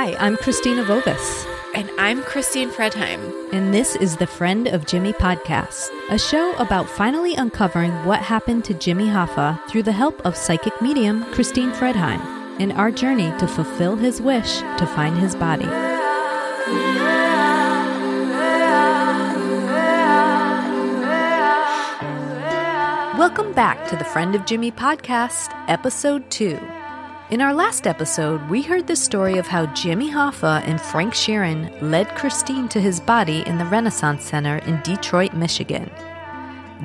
Hi, I'm Christina Vovis. And I'm Christine Fredheim. And this is the Friend of Jimmy podcast, a show about finally uncovering what happened to Jimmy Hoffa through the help of psychic medium Christine Fredheim in our journey to fulfill his wish to find his body. Welcome back to the Friend of Jimmy podcast, episode 2. In our last episode, we heard the story of how Jimmy Hoffa and Frank Sheeran led Christine to his body in the Renaissance Center in Detroit, Michigan.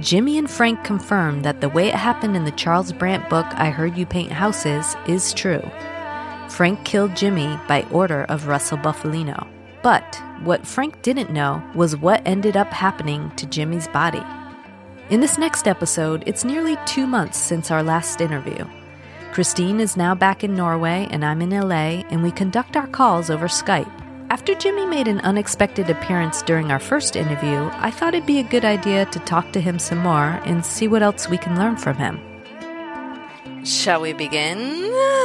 Jimmy and Frank confirmed that the way it happened in the Charles Brandt book, I Heard You Paint Houses, is true. Frank killed Jimmy by order of Russell Bufalino. But what Frank didn't know was what ended up happening to Jimmy's body. In this next episode, it's nearly two months since our last interview. Christine is now back in Norway and I'm in LA, and we conduct our calls over Skype. After Jimmy made an unexpected appearance during our first interview, I thought it'd be a good idea to talk to him some more and see what else we can learn from him. Shall we begin?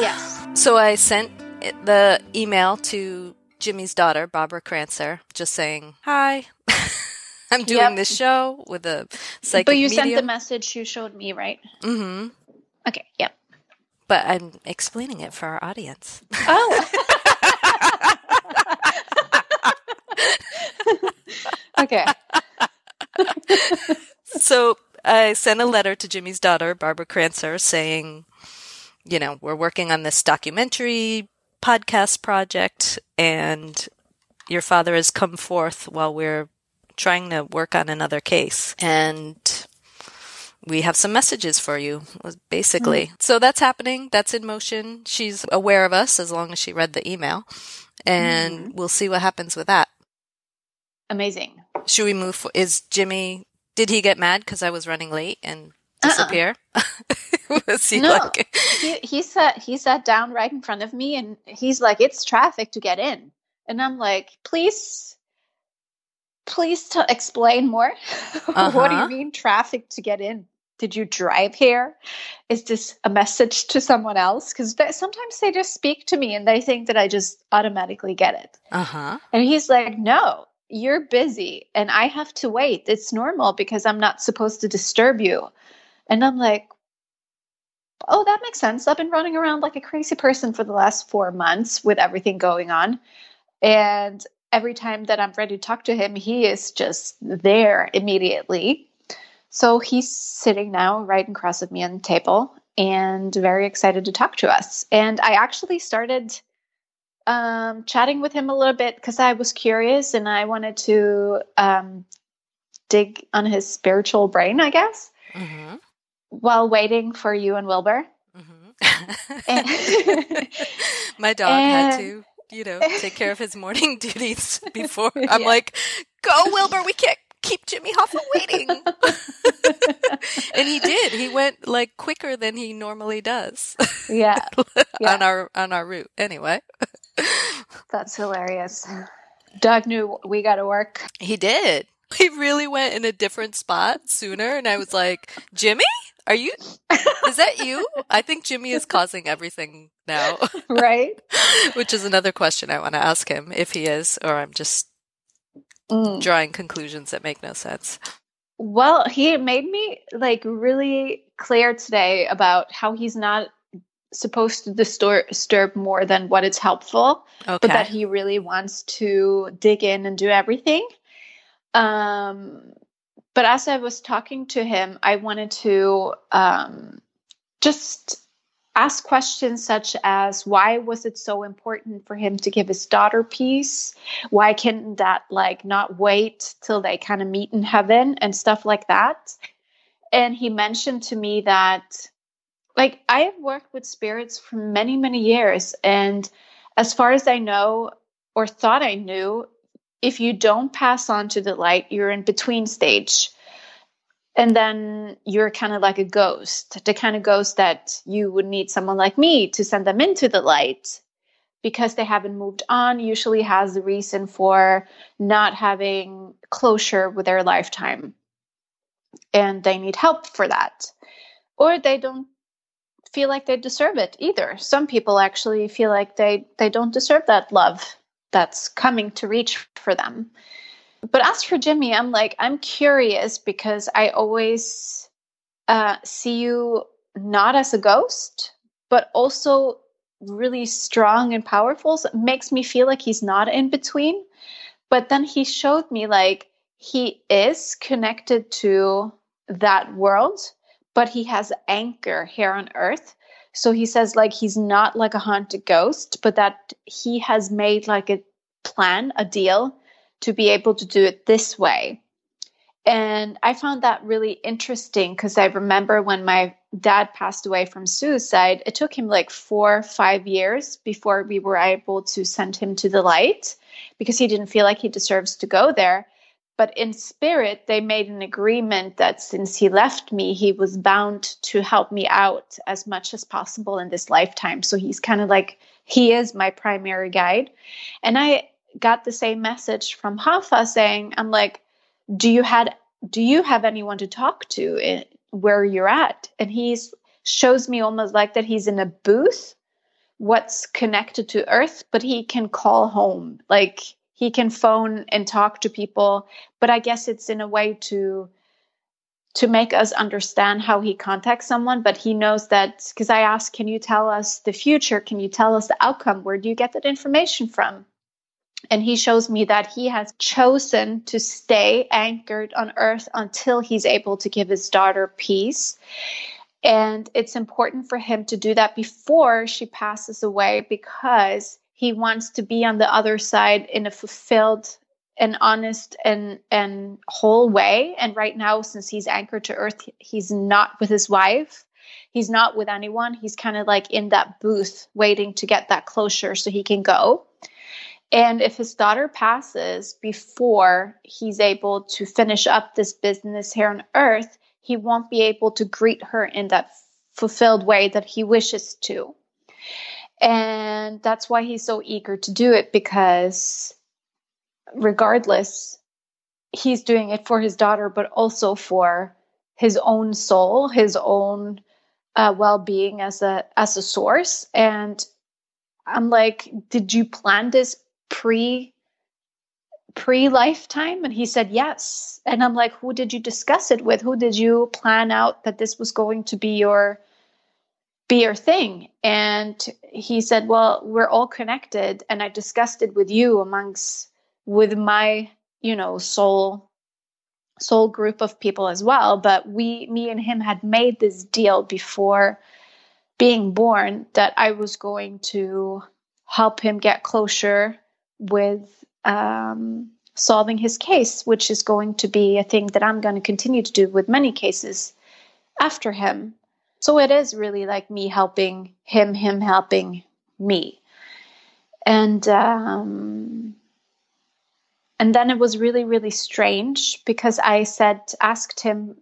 Yes. So I sent the email to Jimmy's daughter, Barbara Crancer, just saying, Hi. I'm doing Yep. this show with a psychic But you sent the message you showed me, right? Mm hmm. Okay, yep. But I'm explaining it for our audience. Oh. okay. so I sent a letter to Jimmy's daughter, Barbara Crancer, saying, you know, we're working on this documentary podcast project, and your father has come forth while we're trying to work on another case. And we have some messages for you, basically. So that's happening. That's in motion. She's aware of us as long as she read the email. And we'll see what happens with that. Amazing. Should we move? For, is Jimmy? Did he get mad because I was running late and Uh-uh. disappear? was he No. like? He, he sat he sat down right in front of me and he's like, It's traffic to get in. And I'm like, please please t- explain more. what do Uh-huh. you mean traffic to get in? Did you drive here? Is this a message to someone else? Because sometimes they just speak to me and they think that I just automatically get it. Uh huh. And he's like, No, you're busy and I have to wait. It's normal because I'm not supposed to disturb you. And I'm like, Oh, that makes sense. I've been running around like a crazy person for the last four months with everything going on. And every time that I'm ready to talk to him, he is just there immediately. So he's sitting now right across of me on the table and very excited to talk to us. And I actually started um, chatting with him a little bit because I was curious and I wanted to um, dig on his spiritual brain, I guess, Mm-hmm. while waiting for you and Wilbur. Mm-hmm. My dog had to, you know, take care of his morning duties before. I'm Yeah. like, go, Wilbur. We can't keep Jimmy Hoffa waiting. and he did. He went like quicker than he normally does yeah, Yeah. on our on our route. Anyway, that's hilarious. Doug knew we got to work. he did. He really went in a different spot sooner, and I was like, Jimmy, are you? Is that you? I think Jimmy is causing everything now, right? which is another question I want to ask him if he is, or I'm just Mm. drawing conclusions that make no sense. Well, he made me like really clear today about how he's not supposed to distur- disturb more than what is helpful, Okay. but that he really wants to dig in and do everything. Um, but as I was talking to him, I wanted to um, just ask questions such as why was it so important for him to give his daughter peace? Why can't that like not wait till they kind of meet in heaven and stuff like that? And he mentioned to me that like i have worked with spirits for many many years and as far as i know or thought i knew if you don't pass on to the light you're in between stage and then you're kind of like a ghost the kind of ghost that you would need someone like me to send them into the light because they haven't moved on usually has the reason for not having closure with their lifetime and they need help for that or they don't feel like they deserve it either. Some people actually feel like they they don't deserve that love that's coming to reach for them. But as for Jimmy, I'm like I'm curious because I always uh, see you not as a ghost, but also really strong and powerful. So it makes me feel like he's not in between. But then he showed me like he is connected to that world, but he has anchor here on earth. So he says like he's not like a haunted ghost, but that he has made like a plan, a deal to be able to do it this way. And I found that really interesting because I remember when my dad passed away from suicide, it took him like four, five years before we were able to send him to the light because he didn't feel like he deserves to go there. But in spirit, they made an agreement that since he left me, he was bound to help me out as much as possible in this lifetime. So he's kind of like, he is my primary guide. And I got the same message from Hoffa saying, I'm like, do you had do you have anyone to talk to in, where you're at? And he shows me almost like that he's in a booth what's connected to earth but he can call home. Like he can phone and talk to people but i guess it's in a way to to make us understand how he contacts someone but he knows that because i asked can you tell us the future? Can you tell us the outcome? Where do you get that information from and he shows me that he has chosen to stay anchored on earth until he's able to give his daughter peace. And it's important for him to do that before she passes away because he wants to be on the other side in a fulfilled and honest and and whole way. And right now since he's anchored to earth he's not with his wife. He's not with anyone. He's kind of like in that booth waiting to get that closure so he can go and if his daughter passes before he's able to finish up this business here on earth, he won't be able to greet her in that fulfilled way that he wishes to. And that's why he's so eager to do it because, regardless, he's doing it for his daughter, but also for his own soul, his own uh, well-being as a as a source. And I'm like, did you plan this pre pre lifetime and he said yes. And i'm like who did you discuss it with? Who did you plan out that this was going to be your be your thing? And he said well we're all connected and i discussed it with you amongst with my you know soul soul group of people as well. But we me and him had made this deal before being born that i was going to help him get closure with um, solving his case, which is going to be a thing that I'm going to continue to do with many cases after him. So it is really like me helping him, him helping me. And um, and then it was really, really strange because I said, asked him,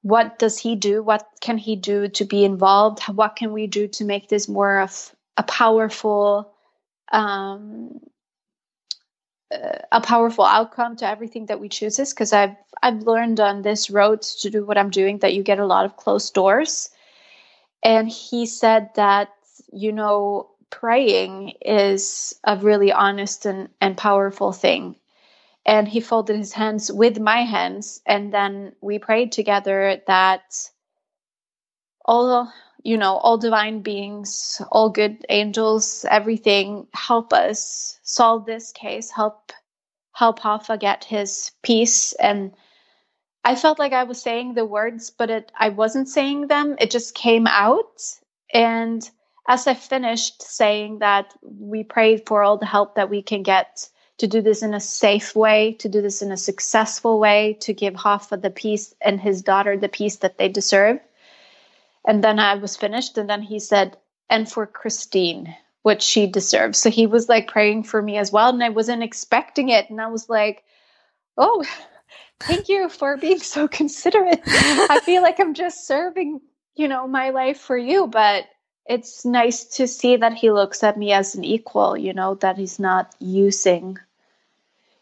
what does he do? What can he do to be involved? What can we do to make this more of a powerful um, a powerful outcome to everything that we chooses because I've I've learned on this road to do what I'm doing that you get a lot of closed doors. And he said that you know praying is a really honest and, and powerful thing. And he folded his hands with my hands and then we prayed together that all you know, all divine beings, all good angels, everything help us solve this case, help help Hoffa get his peace and I felt like I was saying the words, but it I wasn't saying them. It just came out. And as I finished saying that, we prayed for all the help that we can get to do this in a safe way, to do this in a successful way, to give Hoffa the peace and his daughter the peace that they deserve. And then I was finished. And then he said, and for Christine, what she deserves. So he was like praying for me as well. And I wasn't expecting it. And I was like, oh, thank you for being so considerate. I feel like I'm just serving, you know, my life for you. But it's nice to see that he looks at me as an equal, you know, that he's not using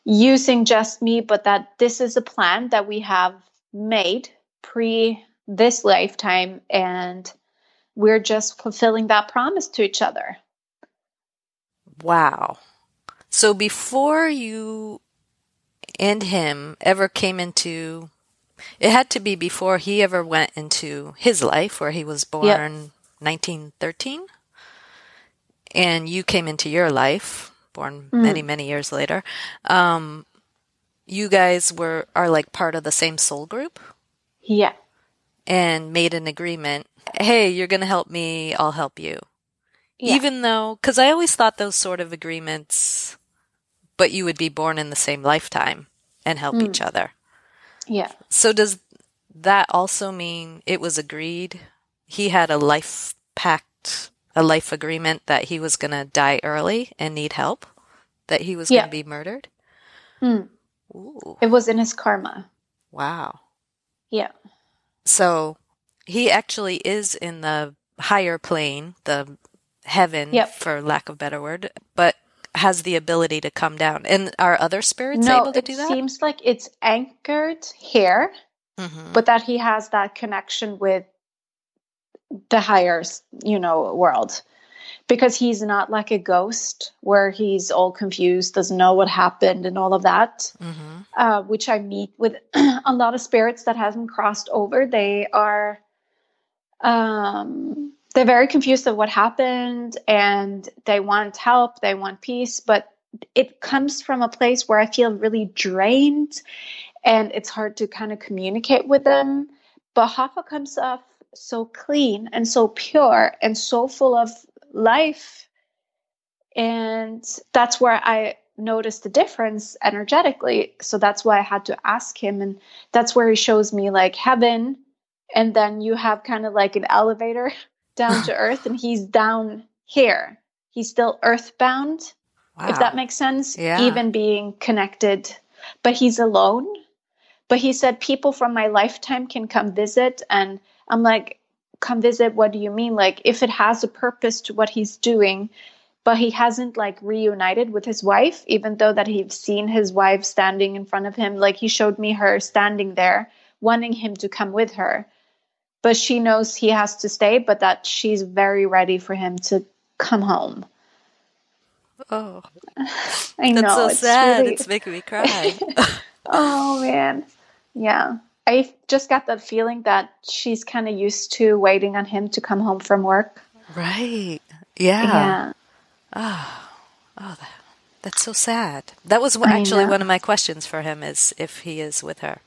using just me, but that this is a plan that we have made pre this lifetime and we're just fulfilling that promise to each other. Wow. So before you and him ever came into it had to be before he ever went into his life where he was born Yep. 1913 and you came into your life born Mm. many many years later um you guys were are like part of the same soul group Yeah. And made an agreement hey you're going to help me i'll help you Yeah. even though because i always thought those sort of agreements but you would be born in the same lifetime and help Mm. each other Yeah. so does that also mean it was agreed he had a life pact a life agreement that he was going to die early and need help that he was Yeah. going to be murdered Mm. Ooh, It was in his karma. wow Yeah. So he actually is in the higher plane, the heaven, Yep. for lack of a better word, but has the ability to come down. And are other spirits no, able to do that? It seems like it's anchored here, hmm but that he has that connection with the higher, you know, world. Because he's not like a ghost where he's all confused, doesn't know what happened, and all of that. hmm uh, which I meet with a lot of spirits that hasn't crossed over. They are um, they're very confused of what happened, and they want help. They want peace, but it comes from a place where I feel really drained, and it's hard to kind of communicate with them. But Hoffa comes off so clean and so pure and so full of life. And that's where i noticed the difference energetically. So that's why i had to ask him. And that's where he shows me like heaven. And then you have kind of like an elevator down to earth and he's down here. He's still earthbound Wow. if that makes sense Yeah. even being connected. But he's alone. But he said people from my lifetime can come visit. And i'm like come visit what do you mean like if it has a purpose to what he's doing but he hasn't like reunited with his wife even though that he's seen his wife standing in front of him like he showed me her standing there wanting him to come with her but she knows he has to stay but that she's very ready for him to come home oh, i know that's so it's sad. really It's making me cry. Oh man. Yeah. I just got that feeling that she's kind of used to waiting on him to come home from work. right. Yeah. Yeah. Oh, oh, that, that's so sad. That was actually one of my questions for him is if he is with her.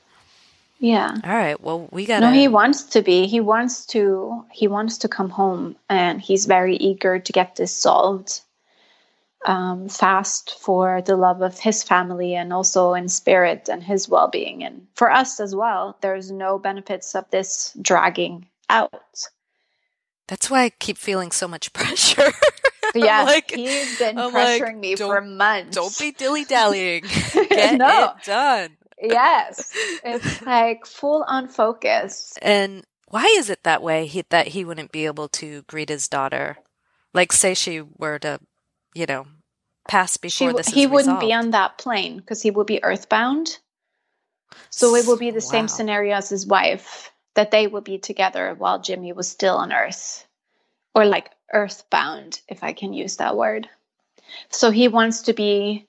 Yeah. All right. Well, we got No, he wants to be. He wants to he wants to come home and he's very eager to get this solved um, fast for the love of his family and also in spirit and his well-being and for us as well. There's no benefits of this dragging out. That's why I keep feeling so much pressure. Yeah, like, he's been I'm like, pressuring me don't- for months. Don't be dilly dallying. Get No. it done. yes, it's like full on focus. And why is it that way? He, that he wouldn't be able to greet his daughter, like say she were to, you know, pass She, before this. he wouldn't be on that plane because he would be earthbound. So it will be the same scenario as his wife that they would be together while Jimmy was still on Earth, or like earthbound, if I can use that word. So he wants to be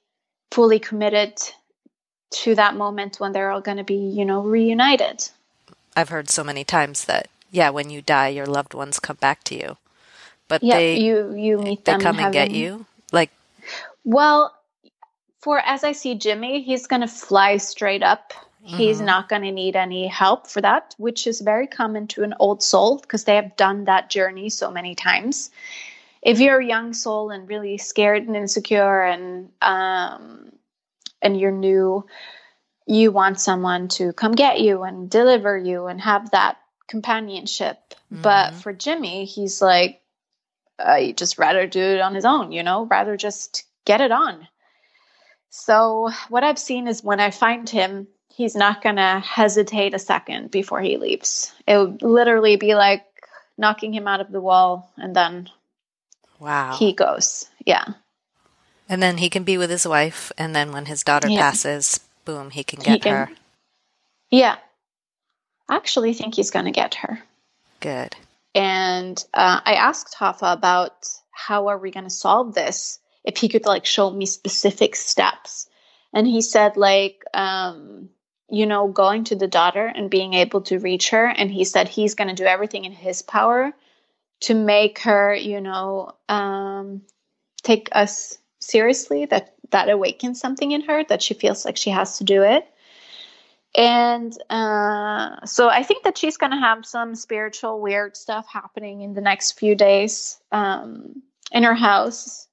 fully committed to that moment when they're all going to be, you know, reunited. I've heard so many times that yeah, when you die, your loved ones come back to you, but Yeah, they you you meet they them come and get you. Well, for as I see Jimmy, he's going to fly straight up. He's Mhm. not going to need any help for that, which is very common to an old soul because they have done that journey so many times. If you're a young soul and really scared and insecure and um, and you're new, you want someone to come get you and deliver you and have that companionship. But Mhm. for Jimmy, he's like, uh, he just rather do it on his own, you know, rather just get it on. So what I've seen is when I find him, he's not gonna hesitate a second before he leaves. It would literally be like knocking him out of the wall, and then wow. he goes. Yeah, and then he can be with his wife, and then when his daughter Yeah. passes, boom, he can He get can- her. yeah. I actually think he's gonna get her. Good. And uh, I asked Hoffa about how are we going to solve this if he could like show me specific steps. And he said like um, you know, going to the daughter and being able to reach her. And he said he's going to do everything in his power to make her, you know, um, take us seriously. That that awakens something in her that she feels like she has to do it. And uh, so I think that she's going to have some spiritual weird stuff happening in the next few days um, in her house.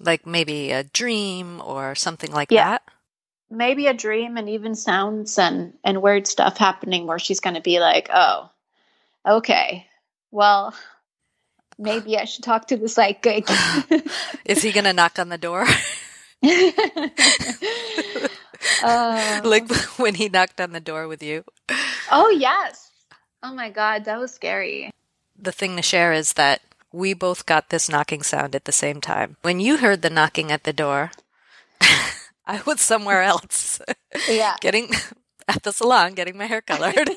Like maybe a dream or something like yeah. that maybe a dream and even sounds and and weird stuff happening where she's going to be like, "Oh, okay, well." Maybe I should talk to the psychic. Is he going to knock on the door? uh, like when he knocked on the door with you. Oh, yes. Oh my God, that was scary. The thing to share is that we both got this knocking sound at the same time. When you heard the knocking at the door, I was somewhere else. Yeah. getting at the salon, getting my hair colored.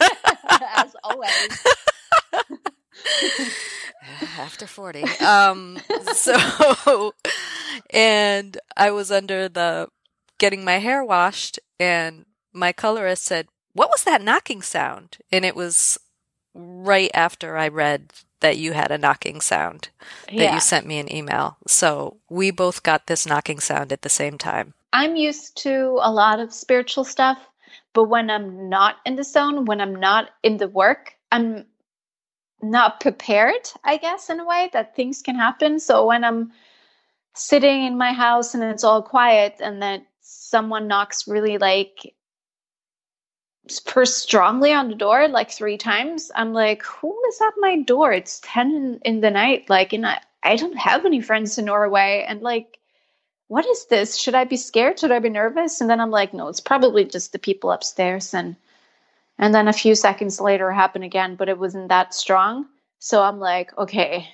As always. After 40. Um, so, and I was under the getting my hair washed, and my colorist said, What was that knocking sound? And it was right after I read that you had a knocking sound that yeah. you sent me an email. So we both got this knocking sound at the same time. I'm used to a lot of spiritual stuff, but when I'm not in the zone, when I'm not in the work, I'm not prepared, I guess, in a way that things can happen. So when I'm sitting in my house and it's all quiet and then someone knocks really like first strongly on the door like three times i'm like who is at my door it's 10 in, the night like and I, I don't have any friends in norway and like what is this? Should I be scared? Should I be nervous? And then I'm like, no, it's probably just the people upstairs. And and then a few seconds later it happened again, but it wasn't that strong. So I'm like, okay,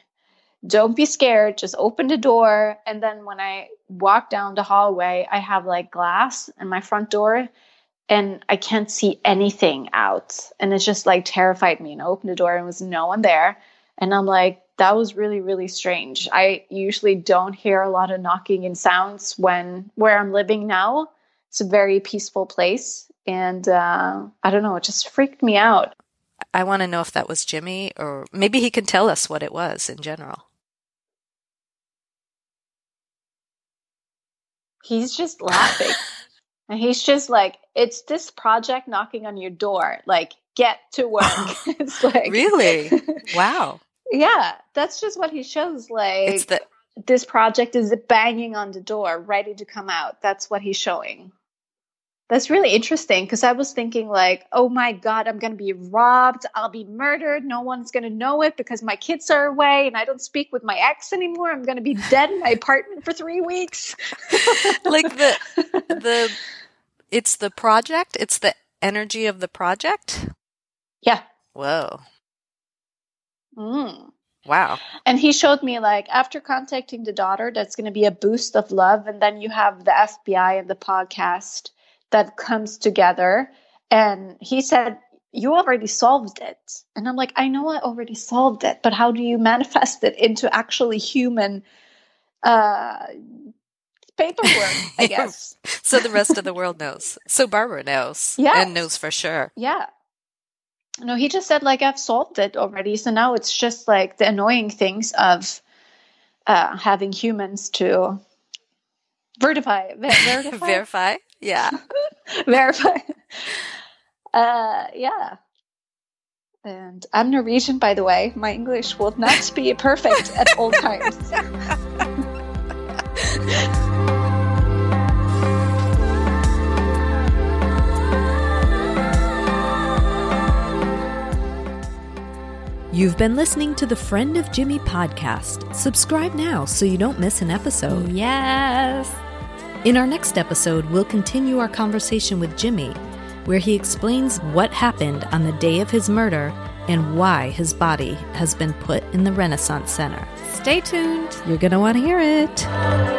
don't be scared. Just open the door. And then when I walk down the hallway, I have like glass in my front door and I can't see anything out. And it just like terrified me. And I opened the door and was no one there. And I'm like, that was really really strange i usually don't hear a lot of knocking and sounds when where i'm living now it's a very peaceful place and uh, i don't know it just freaked me out i want to know if that was jimmy or maybe he can tell us what it was in general he's just laughing and he's just like it's this project knocking on your door like get to work it's like really wow yeah, that's just what he shows. Like the- this project is banging on the door, ready to come out. That's what he's showing. That's really interesting because I was thinking like, oh my god, I'm gonna be robbed. I'll be murdered. No one's gonna know it because my kids are away and I don't speak with my ex anymore. I'm gonna be dead in my apartment for three weeks. like the the it's the project. It's the energy of the project. Yeah. Whoa. Mm. Wow. And he showed me like after contacting the daughter, that's going to be a boost of love. And then you have the FBI and the podcast that comes together. And he said, You already solved it. And I'm like, I know I already solved it, but how do you manifest it into actually human uh, paperwork, I guess? so the rest of the world knows. So Barbara knows. Yeah. And knows for sure. Yeah no he just said like i've solved it already so now it's just like the annoying things of uh, having humans to verify verify verify yeah verify uh yeah and i'm norwegian by the way my english will not be perfect at all times You've been listening to the Friend of Jimmy podcast. Subscribe now so you don't miss an episode. Yes. In our next episode, we'll continue our conversation with Jimmy, where he explains what happened on the day of his murder and why his body has been put in the Renaissance Center. Stay tuned. You're going to want to hear it.